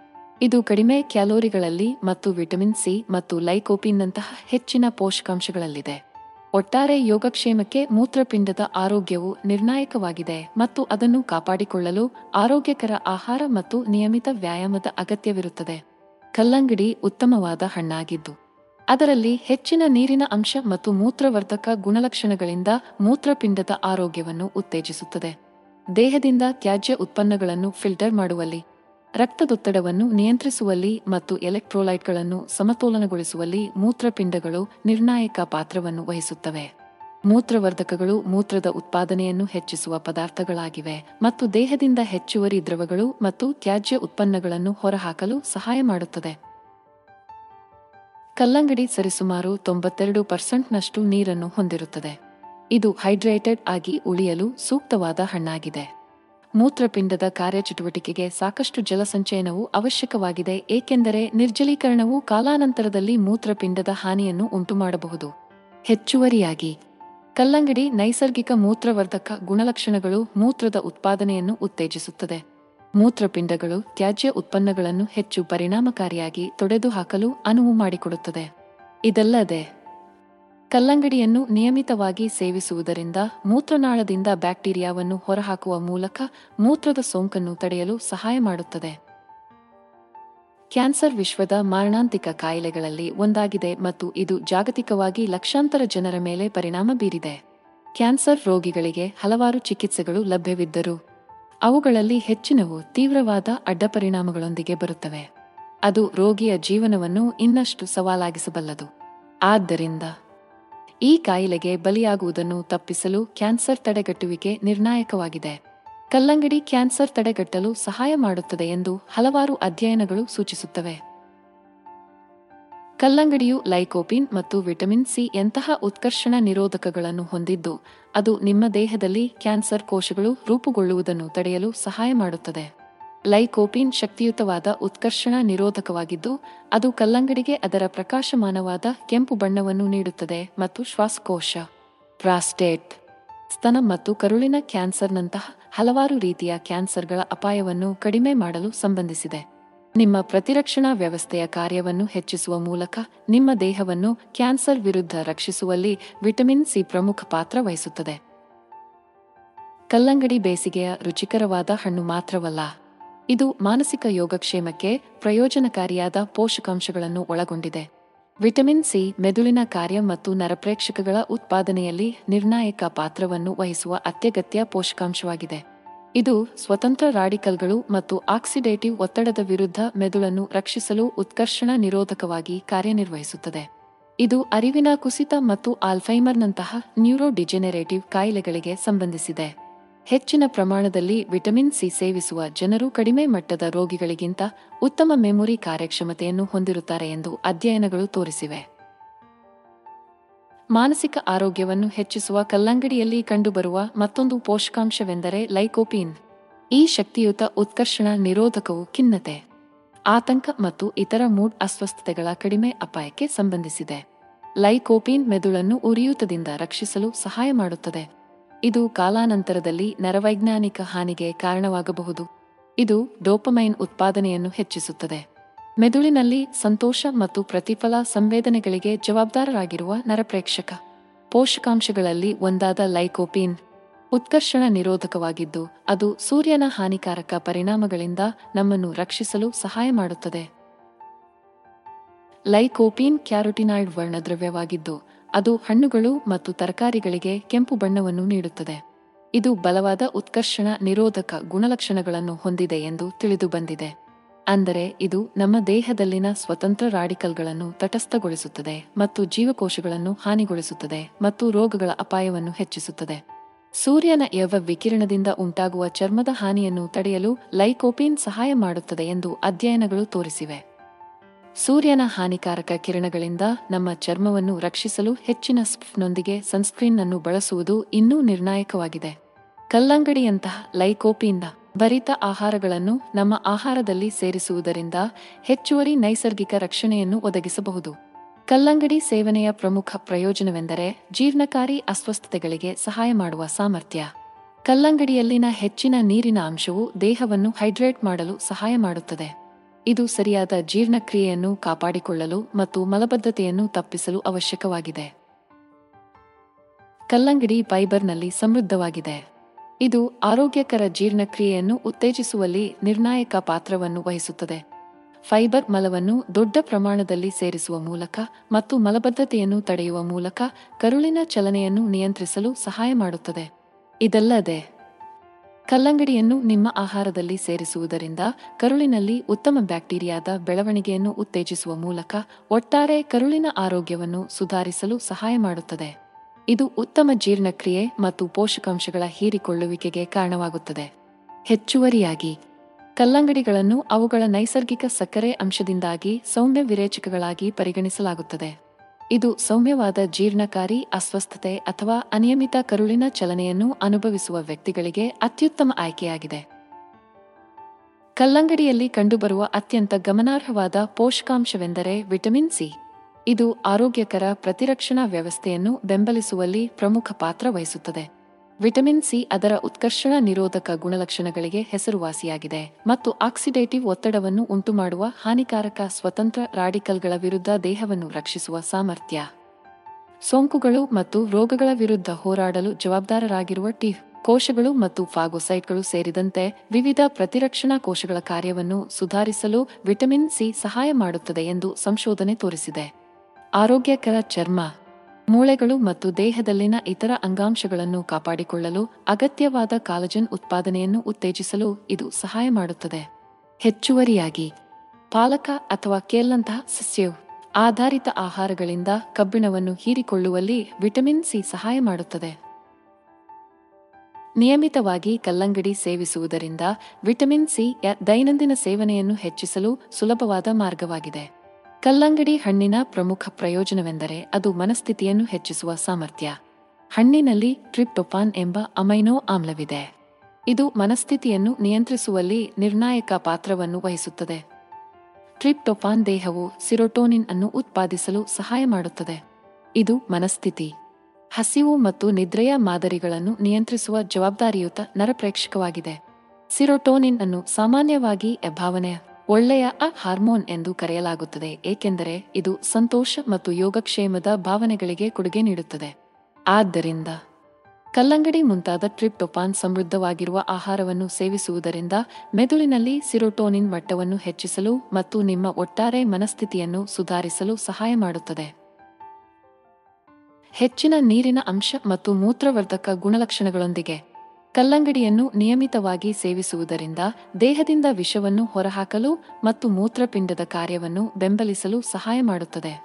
ಇದು ಕಡಿಮೆ ಕ್ಯಾಲೋರಿಗಳಲ್ಲಿ ಮತ್ತು ವಿಟಮಿನ್ ಸಿ ಮತ್ತು ಲೈಕೋಪಿನ್ನಂತಹ ಹೆಚ್ಚಿನ ಪೋಷಕಾಂಶಗಳಲ್ಲಿದೆ. ಒಟ್ಟಾರೆ ಯೋಗಕ್ಷೇಮಕ್ಕೆ ಮೂತ್ರಪಿಂಡದ ಆರೋಗ್ಯವು ನಿರ್ಣಾಯಕವಾಗಿದೆ ಮತ್ತು ಅದನ್ನು ಕಾಪಾಡಿಕೊಳ್ಳಲು ಆರೋಗ್ಯಕರ ಆಹಾರ ಮತ್ತು ನಿಯಮಿತ ವ್ಯಾಯಾಮದ ಅಗತ್ಯವಿರುತ್ತದೆ. ಕಲ್ಲಂಗಡಿ ಉತ್ತಮವಾದ ಹಣ್ಣಾಗಿದ್ದು, ಅದರಲ್ಲಿ ಹೆಚ್ಚಿನ ನೀರಿನ ಅಂಶ ಮತ್ತು ಮೂತ್ರವರ್ಧಕ ಗುಣಲಕ್ಷಣಗಳಿಂದ ಮೂತ್ರಪಿಂಡದ ಆರೋಗ್ಯವನ್ನು ಉತ್ತೇಜಿಸುತ್ತದೆ. ದೇಹದಿಂದ ತ್ಯಾಜ್ಯ ಉತ್ಪನ್ನಗಳನ್ನು ಫಿಲ್ಟರ್ ಮಾಡುವಲ್ಲಿ ರಕ್ತದೊತ್ತಡವನ್ನು ನಿಯಂತ್ರಿಸುವಲ್ಲಿ ಮತ್ತು ಎಲೆಕ್ಟ್ರೋಲೈಟ್ಗಳನ್ನು ಸಮತೋಲನಗೊಳಿಸುವಲ್ಲಿ ಮೂತ್ರಪಿಂಡಗಳು ನಿರ್ಣಾಯಕ ಪಾತ್ರವನ್ನು ವಹಿಸುತ್ತವೆ. ಮೂತ್ರವರ್ಧಕಗಳು ಮೂತ್ರದ ಉತ್ಪಾದನೆಯನ್ನು ಹೆಚ್ಚಿಸುವ ಪದಾರ್ಥಗಳಾಗಿವೆ ಮತ್ತು ದೇಹದಿಂದ ಹೆಚ್ಚುವರಿ ದ್ರವಗಳು ಮತ್ತು ತ್ಯಾಜ್ಯ ಉತ್ಪನ್ನಗಳನ್ನು ಹೊರಹಾಕಲು ಸಹಾಯ ಮಾಡುತ್ತದೆ. ಕಲ್ಲಂಗಡಿ ಸರಿಸುಮಾರು ತೊಂಬತ್ತೆರಡು ಪರ್ಸೆಂಟ್ನಷ್ಟು ನೀರನ್ನು ಹೊಂದಿರುತ್ತದೆ. ಇದು ಹೈಡ್ರೇಟೆಡ್ ಆಗಿ ಉಳಿಯಲು ಸೂಕ್ತವಾದ ಹಣ್ಣಾಗಿದೆ. ಮೂತ್ರಪಿಂಡದ ಕಾರ್ಯಚಟುವಟಿಕೆಗೆ ಸಾಕಷ್ಟು ಜಲಸಂಚಯನವು ಅವಶ್ಯಕವಾಗಿದೆ, ಏಕೆಂದರೆ ನಿರ್ಜಲೀಕರಣವು ಕಾಲಾನಂತರದಲ್ಲಿ ಮೂತ್ರಪಿಂಡದ ಹಾನಿಯನ್ನು ಉಂಟುಮಾಡಬಹುದು. ಹೆಚ್ಚುವರಿಯಾಗಿ, ಕಲ್ಲಂಗಡಿ ನೈಸರ್ಗಿಕ ಮೂತ್ರವರ್ಧಕ ಗುಣಲಕ್ಷಣಗಳು ಮೂತ್ರದ ಉತ್ಪಾದನೆಯನ್ನು ಉತ್ತೇಜಿಸುತ್ತದೆ. ಮೂತ್ರಪಿಂಡಗಳು ತ್ಯಾಜ್ಯ ಉತ್ಪನ್ನಗಳನ್ನು ಹೆಚ್ಚು ಪರಿಣಾಮಕಾರಿಯಾಗಿ ತೊಡೆದುಹಾಕಲು ಅನುವು ಮಾಡಿಕೊಡುತ್ತದೆ. ಇದಲ್ಲದೆ ಕಲ್ಲಂಗಡಿಯನ್ನು ನಿಯಮಿತವಾಗಿ ಸೇವಿಸುವುದರಿಂದ ಮೂತ್ರನಾಳದಿಂದ ಬ್ಯಾಕ್ಟೀರಿಯಾವನ್ನು ಹೊರಹಾಕುವ ಮೂಲಕ ಮೂತ್ರದ ಸೋಂಕನ್ನು ತಡೆಯಲು ಸಹಾಯ ಮಾಡುತ್ತದೆ. ಕ್ಯಾನ್ಸರ್ ವಿಶ್ವದ ಮಾರಣಾಂತಿಕ ಕಾಯಿಲೆಗಳಲ್ಲಿ ಒಂದಾಗಿದೆ ಮತ್ತು ಇದು ಜಾಗತಿಕವಾಗಿ ಲಕ್ಷಾಂತರ ಜನರ ಮೇಲೆ ಪರಿಣಾಮ ಬೀರಿದೆ. ಕ್ಯಾನ್ಸರ್ ರೋಗಿಗಳಿಗೆ ಹಲವಾರು ಚಿಕಿತ್ಸೆಗಳು ಲಭ್ಯವಿದ್ದರೂ ಅವುಗಳಲ್ಲಿ ಹೆಚ್ಚಿನವು ತೀವ್ರವಾದ ಅಡ್ಡಪರಿಣಾಮಗಳೊಂದಿಗೆ ಬರುತ್ತವೆ. ಅದು ರೋಗಿಯ ಜೀವನವನ್ನು ಇನ್ನಷ್ಟು ಸವಾಲಾಗಿಸಬಲ್ಲದು. ಆದ್ದರಿಂದ ಈ ಕಾಯಿಲೆಗೆ ಬಲಿಯಾಗುವುದನ್ನು ತಪ್ಪಿಸಲು ಕ್ಯಾನ್ಸರ್ ತಡೆಗಟ್ಟುವಿಕೆ ನಿರ್ಣಾಯಕವಾಗಿದೆ. ಕಲ್ಲಂಗಡಿ ಕ್ಯಾನ್ಸರ್ ತಡೆಗಟ್ಟಲು ಸಹಾಯ ಮಾಡುತ್ತದೆ ಎಂದು ಹಲವಾರು ಅಧ್ಯಯನಗಳು ಸೂಚಿಸುತ್ತವೆ. ಕಲ್ಲಂಗಡಿಯು ಲೈಕೋಪಿನ್ ಮತ್ತು ವಿಟಮಿನ್ ಸಿ ಎಂತಹ ಉತ್ಕರ್ಷಣ ನಿರೋಧಕಗಳನ್ನು ಹೊಂದಿದ್ದು, ಅದು ನಿಮ್ಮ ದೇಹದಲ್ಲಿ ಕ್ಯಾನ್ಸರ್ ಕೋಶಗಳು ರೂಪುಗೊಳ್ಳುವುದನ್ನು ತಡೆಯಲು ಸಹಾಯ ಮಾಡುತ್ತದೆ. ಲೈಕೋಪಿನ್ ಶಕ್ತಿಯುತವಾದ ಉತ್ಕರ್ಷಣ ನಿರೋಧಕವಾಗಿದ್ದು, ಅದು ಕಲ್ಲಂಗಡಿಗೆ ಅದರ ಪ್ರಕಾಶಮಾನವಾದ ಕೆಂಪು ಬಣ್ಣವನ್ನು ನೀಡುತ್ತದೆ ಮತ್ತು ಶ್ವಾಸಕೋಶ, ಪ್ರಾಸ್ಟೇಟ್, ಸ್ತನ ಮತ್ತು ಕರುಳಿನ ಕ್ಯಾನ್ಸರ್ನಂತಹ ಹಲವಾರು ರೀತಿಯ ಕ್ಯಾನ್ಸರ್ಗಳ ಅಪಾಯವನ್ನು ಕಡಿಮೆ ಮಾಡಲು ಸಂಬಂಧಿಸಿದೆ. ನಿಮ್ಮ ಪ್ರತಿರಕ್ಷಣಾ ವ್ಯವಸ್ಥೆಯ ಕಾರ್ಯವನ್ನು ಹೆಚ್ಚಿಸುವ ಮೂಲಕ ನಿಮ್ಮ ದೇಹವನ್ನು ಕ್ಯಾನ್ಸರ್ ವಿರುದ್ಧ ರಕ್ಷಿಸುವಲ್ಲಿ ವಿಟಮಿನ್ ಸಿ ಪ್ರಮುಖ ಪಾತ್ರ ವಹಿಸುತ್ತದೆ. ಕಲ್ಲಂಗಡಿ ಬೇಸಿಗೆಯ ರುಚಿಕರವಾದ ಹಣ್ಣು ಮಾತ್ರವಲ್ಲ. ಇದು ಮಾನಸಿಕ ಯೋಗಕ್ಷೇಮಕ್ಕೆ ಪ್ರಯೋಜನಕಾರಿಯಾದ ಪೋಷಕಾಂಶಗಳನ್ನು ಒಳಗೊಂಡಿದೆ. ವಿಟಮಿನ್ ಸಿ, ಮೆದುಳಿನ ಕಾರ್ಯ ಮತ್ತು ನರಪ್ರೇಕ್ಷಕಗಳ ಉತ್ಪಾದನೆಯಲ್ಲಿ ನಿರ್ಣಾಯಕ ಪಾತ್ರವನ್ನು ವಹಿಸುವ ಅತ್ಯಗತ್ಯ ಪೋಷಕಾಂಶವಾಗಿದೆ. ಇದು ಸ್ವತಂತ್ರ ರಾಡಿಕಲ್ಗಳು ಮತ್ತು ಆಕ್ಸಿಡೇಟಿವ್ ಒತ್ತಡದ ವಿರುದ್ಧ ಮೆದುಳನ್ನು ರಕ್ಷಿಸಲು ಉತ್ಕರ್ಷಣ ನಿರೋಧಕವಾಗಿ ಕಾರ್ಯನಿರ್ವಹಿಸುತ್ತದೆ. ಇದು ಅರಿವಿನ ಕುಸಿತ ಮತ್ತು ಆಲ್ಫೈಮರ್ನಂತಹ ನ್ಯೂರೋಡಿಜೆನೆರೇಟಿವ್ ಕಾಯಿಲೆಗಳಿಗೆ ಸಂಬಂಧಿಸಿದೆ. ಹೆಚ್ಚಿನ ಪ್ರಮಾಣದಲ್ಲಿ ವಿಟಮಿನ್ ಸಿ ಸೇವಿಸುವ ಜನರು ಕಡಿಮೆ ಮಟ್ಟದ ರೋಗಿಗಳಿಗಿಂತ ಉತ್ತಮ ಮೆಮೊರಿ ಕಾರ್ಯಕ್ಷಮತೆಯನ್ನು ಹೊಂದಿರುತ್ತಾರೆ ಎಂದು ಅಧ್ಯಯನಗಳು ತೋರಿಸಿವೆ. ಮಾನಸಿಕ ಆರೋಗ್ಯವನ್ನು ಹೆಚ್ಚಿಸುವ ಕಲ್ಲಂಗಡಿಯಲ್ಲಿ ಕಂಡುಬರುವ ಮತ್ತೊಂದು ಪೋಷಕಾಂಶವೆಂದರೆ ಲೈಕೋಪೀನ್. ಈ ಶಕ್ತಿಯುತ ಉತ್ಕರ್ಷಣ ನಿರೋಧಕವು ಖಿನ್ನತೆ, ಆತಂಕ ಮತ್ತು ಇತರ ಮೂಡ್ ಅಸ್ವಸ್ಥತೆಗಳ ಕಡಿಮೆ ಅಪಾಯಕ್ಕೆ ಸಂಬಂಧಿಸಿದೆ. ಲೈಕೋಪೀನ್ ಮೆದುಳನ್ನು ಉರಿಯೂತದಿಂದ ರಕ್ಷಿಸಲು ಸಹಾಯ ಮಾಡುತ್ತದೆ. ಇದು ಕಾಲಾನಂತರದಲ್ಲಿ ನರವೈಜ್ಞಾನಿಕ ಹಾನಿಗೆ ಕಾರಣವಾಗಬಹುದು. ಇದು ಡೋಪಮೈನ್ ಉತ್ಪಾದನೆಯನ್ನು ಹೆಚ್ಚಿಸುತ್ತದೆ. ಮೆದುಳಿನಲ್ಲಿ ಸಂತೋಷ ಮತ್ತು ಪ್ರತಿಫಲ ಸಂವೇದನೆಗಳಿಗೆ ಜವಾಬ್ದಾರರಾಗಿರುವ ನರಪ್ರೇಕ್ಷಕ. ಪೋಷಕಾಂಶಗಳಲ್ಲಿ ಒಂದಾದ ಲೈಕೋಪೀನ್ ಉತ್ಕರ್ಷಣ ನಿರೋಧಕವಾಗಿದ್ದು, ಅದು ಸೂರ್ಯನ ಹಾನಿಕಾರಕ ಪರಿಣಾಮಗಳಿಂದ ನಮ್ಮನ್ನು ರಕ್ಷಿಸಲು ಸಹಾಯ ಮಾಡುತ್ತದೆ. ಲೈಕೋಪೀನ್ ಕ್ಯಾರೋಟಿನಾಯ್ಡ್ ವರ್ಣದ್ರವ್ಯವಾಗಿದ್ದು ಅದು ಹಣ್ಣುಗಳು ಮತ್ತು ತರಕಾರಿಗಳಿಗೆ ಕೆಂಪು ಬಣ್ಣವನ್ನು ನೀಡುತ್ತದೆ. ಇದು ಬಲವಾದ ಉತ್ಕರ್ಷಣ ನಿರೋಧಕ ಗುಣಲಕ್ಷಣಗಳನ್ನು ಹೊಂದಿದೆ ಎಂದು ತಿಳಿದುಬಂದಿದೆ. ಅಂದರೆ ಇದು ನಮ್ಮ ದೇಹದಲ್ಲಿನ ಸ್ವತಂತ್ರ ರಾಡಿಕಲ್ಗಳನ್ನು ತಟಸ್ಥಗೊಳಿಸುತ್ತದೆ ಮತ್ತು ಜೀವಕೋಶಗಳನ್ನು ಹಾನಿಗೊಳಿಸುತ್ತದೆ ಮತ್ತು ರೋಗಗಳ ಅಪಾಯವನ್ನು ಹೆಚ್ಚಿಸುತ್ತದೆ. ಸೂರ್ಯನ ಯವ ವಿಕಿರಣದಿಂದ ಉಂಟಾಗುವ ಚರ್ಮದ ಹಾನಿಯನ್ನು ತಡೆಯಲು ಲೈಕೋಪೀನ್ ಸಹಾಯ ಮಾಡುತ್ತದೆ ಎಂದು ಅಧ್ಯಯನಗಳು ತೋರಿಸಿವೆ. ಸೂರ್ಯನ ಹಾನಿಕಾರಕ ಕಿರಣಗಳಿಂದ ನಮ್ಮ ಚರ್ಮವನ್ನು ರಕ್ಷಿಸಲು ಹೆಚ್ಚಿನ ಸ್ಪ್ನೊಂದಿಗೆ ಸನ್ಸ್ಕ್ರೀನ್ ಅನ್ನು ಬಳಸುವುದು ಇನ್ನೂ ನಿರ್ಣಾಯಕವಾಗಿದೆ. ಕಲ್ಲಂಗಡಿಯಂತಹ ಲೈಕೋಪಿಯಿಂದ ಭರಿತ ಆಹಾರಗಳನ್ನು ನಮ್ಮ ಆಹಾರದಲ್ಲಿ ಸೇರಿಸುವುದರಿಂದ ಹೆಚ್ಚುವರಿ ನೈಸರ್ಗಿಕ ರಕ್ಷಣೆಯನ್ನು ಒದಗಿಸಬಹುದು. ಕಲ್ಲಂಗಡಿ ಸೇವನೆಯ ಪ್ರಮುಖ ಪ್ರಯೋಜನವೆಂದರೆ ಜೀರ್ಣಕಾರಿ ಅಸ್ವಸ್ಥತೆಗಳಿಗೆ ಸಹಾಯ ಮಾಡುವ ಸಾಮರ್ಥ್ಯ. ಕಲ್ಲಂಗಡಿಯಲ್ಲಿನ ಹೆಚ್ಚಿನ ನೀರಿನ ಅಂಶವು ದೇಹವನ್ನು ಹೈಡ್ರೇಟ್ ಮಾಡಲು ಸಹಾಯ ಮಾಡುತ್ತದೆ. ಇದು ಸರಿಯಾದ ಜೀರ್ಣಕ್ರಿಯೆಯನ್ನು ಕಾಪಾಡಿಕೊಳ್ಳಲು ಮತ್ತು ಮಲಬದ್ಧತೆಯನ್ನು ತಪ್ಪಿಸಲು ಅವಶ್ಯಕವಾಗಿದೆ. ಕಲ್ಲಂಗಡಿ ಫೈಬರ್ನಲ್ಲಿ ಸಮೃದ್ಧವಾಗಿದೆ. ಇದು ಆರೋಗ್ಯಕರ ಜೀರ್ಣಕ್ರಿಯೆಯನ್ನು ಉತ್ತೇಜಿಸುವಲ್ಲಿ ನಿರ್ಣಾಯಕ ಪಾತ್ರವನ್ನು ವಹಿಸುತ್ತದೆ. ಫೈಬರ್ ಮಲವನ್ನು ದೊಡ್ಡ ಪ್ರಮಾಣದಲ್ಲಿ ಸೇರಿಸುವ ಮೂಲಕ ಮತ್ತು ಮಲಬದ್ಧತೆಯನ್ನು ತಡೆಯುವ ಮೂಲಕ ಕರುಳಿನ ಚಲನೆಯನ್ನು ನಿಯಂತ್ರಿಸಲು ಸಹಾಯ ಮಾಡುತ್ತದೆ. ಇದಲ್ಲದೆ ಕಲ್ಲಂಗಡಿಯನ್ನು ನಿಮ್ಮ ಆಹಾರದಲ್ಲಿ ಸೇರಿಸುವುದರಿಂದ ಕರುಳಿನಲ್ಲಿ ಉತ್ತಮ ಬ್ಯಾಕ್ಟೀರಿಯಾದ ಬೆಳವಣಿಗೆಯನ್ನು ಉತ್ತೇಜಿಸುವ ಮೂಲಕ ಒಟ್ಟಾರೆ ಕರುಳಿನ ಆರೋಗ್ಯವನ್ನು ಸುಧಾರಿಸಲು ಸಹಾಯ ಮಾಡುತ್ತದೆ. ಇದು ಉತ್ತಮ ಜೀರ್ಣಕ್ರಿಯೆ ಮತ್ತು ಪೋಷಕಾಂಶಗಳ ಹೀರಿಕೊಳ್ಳುವಿಕೆಗೆ ಕಾರಣವಾಗುತ್ತದೆ. ಹೆಚ್ಚುವರಿಯಾಗಿ, ಕಲ್ಲಂಗಡಿಗಳನ್ನು ಅವುಗಳ ನೈಸರ್ಗಿಕ ಸಕ್ಕರೆ ಅಂಶದಿಂದಾಗಿ ಸೌಮ್ಯ ವಿರೇಚಕಗಳಾಗಿ ಪರಿಗಣಿಸಲಾಗುತ್ತದೆ. ಇದು ಸೌಮ್ಯವಾದ ಜೀರ್ಣಕಾರಿ, ಅಸ್ವಸ್ಥತೆ ಅಥವಾ ಅನಿಯಮಿತ ಕರುಳಿನ ಚಲನೆಯನ್ನು ಅನುಭವಿಸುವ ವ್ಯಕ್ತಿಗಳಿಗೆ ಅತ್ಯುತ್ತಮ ಆಯ್ಕೆಯಾಗಿದೆ. ಕಲ್ಲಂಗಡಿಯಲ್ಲಿ ಕಂಡುಬರುವ ಅತ್ಯಂತ ಗಮನಾರ್ಹವಾದ ಪೋಷಕಾಂಶವೆಂದರೆ ವಿಟಮಿನ್ ಸಿ. ಇದು ಆರೋಗ್ಯಕರ ಪ್ರತಿರಕ್ಷಣಾ ವ್ಯವಸ್ಥೆಯನ್ನು ಬೆಂಬಲಿಸುವಲ್ಲಿ ಪ್ರಮುಖ ಪಾತ್ರ ವಹಿಸುತ್ತದೆ. ವಿಟಮಿನ್ ಸಿ ಅದರ ಉತ್ಕರ್ಷಣ ನಿರೋಧಕ ಗುಣಲಕ್ಷಣಗಳಿಗೆ ಹೆಸರುವಾಸಿಯಾಗಿದೆ ಮತ್ತು ಆಕ್ಸಿಡೇಟಿವ್ ಒತ್ತಡವನ್ನು ಉಂಟುಮಾಡುವ ಹಾನಿಕಾರಕ ಸ್ವತಂತ್ರ ರಾಡಿಕಲ್ಗಳ ವಿರುದ್ಧ ದೇಹವನ್ನು ರಕ್ಷಿಸುವ ಸಾಮರ್ಥ್ಯ. ಸೋಂಕುಗಳು ಮತ್ತು ರೋಗಗಳ ವಿರುದ್ಧ ಹೋರಾಡಲು ಜವಾಬ್ದಾರರಾಗಿರುವ ಟಿ ಕೋಶಗಳು ಮತ್ತು ಫಾಗೋಸೈಟ್ಗಳು ಸೇರಿದಂತೆ ವಿವಿಧ ಪ್ರತಿರಕ್ಷಣಾ ಕೋಶಗಳ ಕಾರ್ಯವನ್ನು ಸುಧಾರಿಸಲು ವಿಟಮಿನ್ ಸಿ ಸಹಾಯ ಮಾಡುತ್ತದೆ ಎಂದು ಸಂಶೋಧನೆ ತೋರಿಸಿದೆ. ಆರೋಗ್ಯಕರ ಚರ್ಮ ಮೂಳೆಗಳು ಮತ್ತು ದೇಹದಲ್ಲಿನ ಇತರ ಅಂಗಾಂಶಗಳನ್ನು ಕಾಪಾಡಿಕೊಳ್ಳಲು ಅಗತ್ಯವಾದ ಕಾಲಜನ್ ಉತ್ಪಾದನೆಯನ್ನು ಉತ್ತೇಜಿಸಲು ಇದು ಸಹಾಯ ಮಾಡುತ್ತದೆ. ಹೆಚ್ಚುವರಿಯಾಗಿ, ಪಾಲಕ ಅಥವಾ ಕೇಲ್ನಂತಹ ಸಸ್ಯವು ಆಧಾರಿತ ಆಹಾರಗಳಿಂದ ಕಬ್ಬಿಣವನ್ನು ಹೀರಿಕೊಳ್ಳುವಲ್ಲಿ ವಿಟಮಿನ್ ಸಿ ಸಹಾಯ ಮಾಡುತ್ತದೆ. ನಿಯಮಿತವಾಗಿ ಕಲ್ಲಂಗಡಿ ಸೇವಿಸುವುದರಿಂದ ವಿಟಮಿನ್ ಸಿ ದೈನಂದಿನ ಸೇವನೆಯನ್ನು ಹೆಚ್ಚಿಸಲು ಸುಲಭವಾದ ಮಾರ್ಗವಾಗಿದೆ. ಕಲ್ಲಂಗಡಿ ಹಣ್ಣಿನ ಪ್ರಮುಖ ಪ್ರಯೋಜನವೆಂದರೆ ಅದು ಮನಸ್ಥಿತಿಯನ್ನು ಹೆಚ್ಚಿಸುವ ಸಾಮರ್ಥ್ಯ. ಹಣ್ಣಿನಲ್ಲಿ ಟ್ರಿಪ್ಟೊಪಾನ್ ಎಂಬ ಅಮೈನೋ ಆಮ್ಲವಿದೆ. ಇದು ಮನಸ್ಥಿತಿಯನ್ನು ನಿಯಂತ್ರಿಸುವಲ್ಲಿ ನಿರ್ಣಾಯಕ ಪಾತ್ರವನ್ನು ವಹಿಸುತ್ತದೆ. ಟ್ರಿಪ್ಟೊಪಾನ್ ದೇಹವು ಸಿರೋಟೋನಿನ್ ಅನ್ನು ಉತ್ಪಾದಿಸಲು ಸಹಾಯ ಮಾಡುತ್ತದೆ. ಇದು ಮನಸ್ಥಿತಿ. ಹಸಿವು ಮತ್ತು ನಿದ್ರೆಯ ಮಾದರಿಗಳನ್ನು ನಿಯಂತ್ರಿಸುವ ಜವಾಬ್ದಾರಿಯುತ ನರಪ್ರೇಕ್ಷಕವಾಗಿದೆ. ಸಿರೋಟೋನಿನ್ ಅನ್ನು ಸಾಮಾನ್ಯವಾಗಿ ಒಳ್ಳೆಯ ಅ ಹಾರ್ಮೋನ್ ಎಂದು ಕರೆಯಲಾಗುತ್ತದೆ, ಏಕೆಂದರೆ ಇದು ಸಂತೋಷ ಮತ್ತು ಯೋಗಕ್ಷೇಮದ ಭಾವನೆಗಳಿಗೆ ಕೊಡುಗೆ ನೀಡುತ್ತದೆ. ಆದ್ದರಿಂದ ಕಲ್ಲಂಗಡಿ ಮುಂತಾದ ಟ್ರಿಪ್ಟೊಪಾನ್ ಸಮೃದ್ಧವಾಗಿರುವ ಆಹಾರವನ್ನು ಸೇವಿಸುವುದರಿಂದ ಮೆದುಳಿನಲ್ಲಿ ಸಿರೋಟೋನಿನ್ ಮಟ್ಟವನ್ನು ಹೆಚ್ಚಿಸಲು ಮತ್ತು ನಿಮ್ಮ ಒಟ್ಟಾರೆ ಮನಸ್ಥಿತಿಯನ್ನು ಸುಧಾರಿಸಲು ಸಹಾಯ ಮಾಡುತ್ತದೆ. ಹೆಚ್ಚಿನ ನೀರಿನ ಅಂಶ ಮತ್ತು ಮೂತ್ರವರ್ಧಕ ಗುಣಲಕ್ಷಣಗಳೊಂದಿಗೆ ಕಲ್ಲಂಗಡಿಯನ್ನು ನಿಯಮಿತವಾಗಿ ಸೇವಿಸುವುದರಿಂದ ದೇಹದಿಂದ ವಿಷವನ್ನು ಹೊರಹಾಕಲು ಮತ್ತು ಮೂತ್ರಪಿಂಡದ ಕಾರ್ಯವನ್ನು ಬೆಂಬಲಿಸಲು ಸಹಾಯ ಮಾಡುತ್ತದೆ.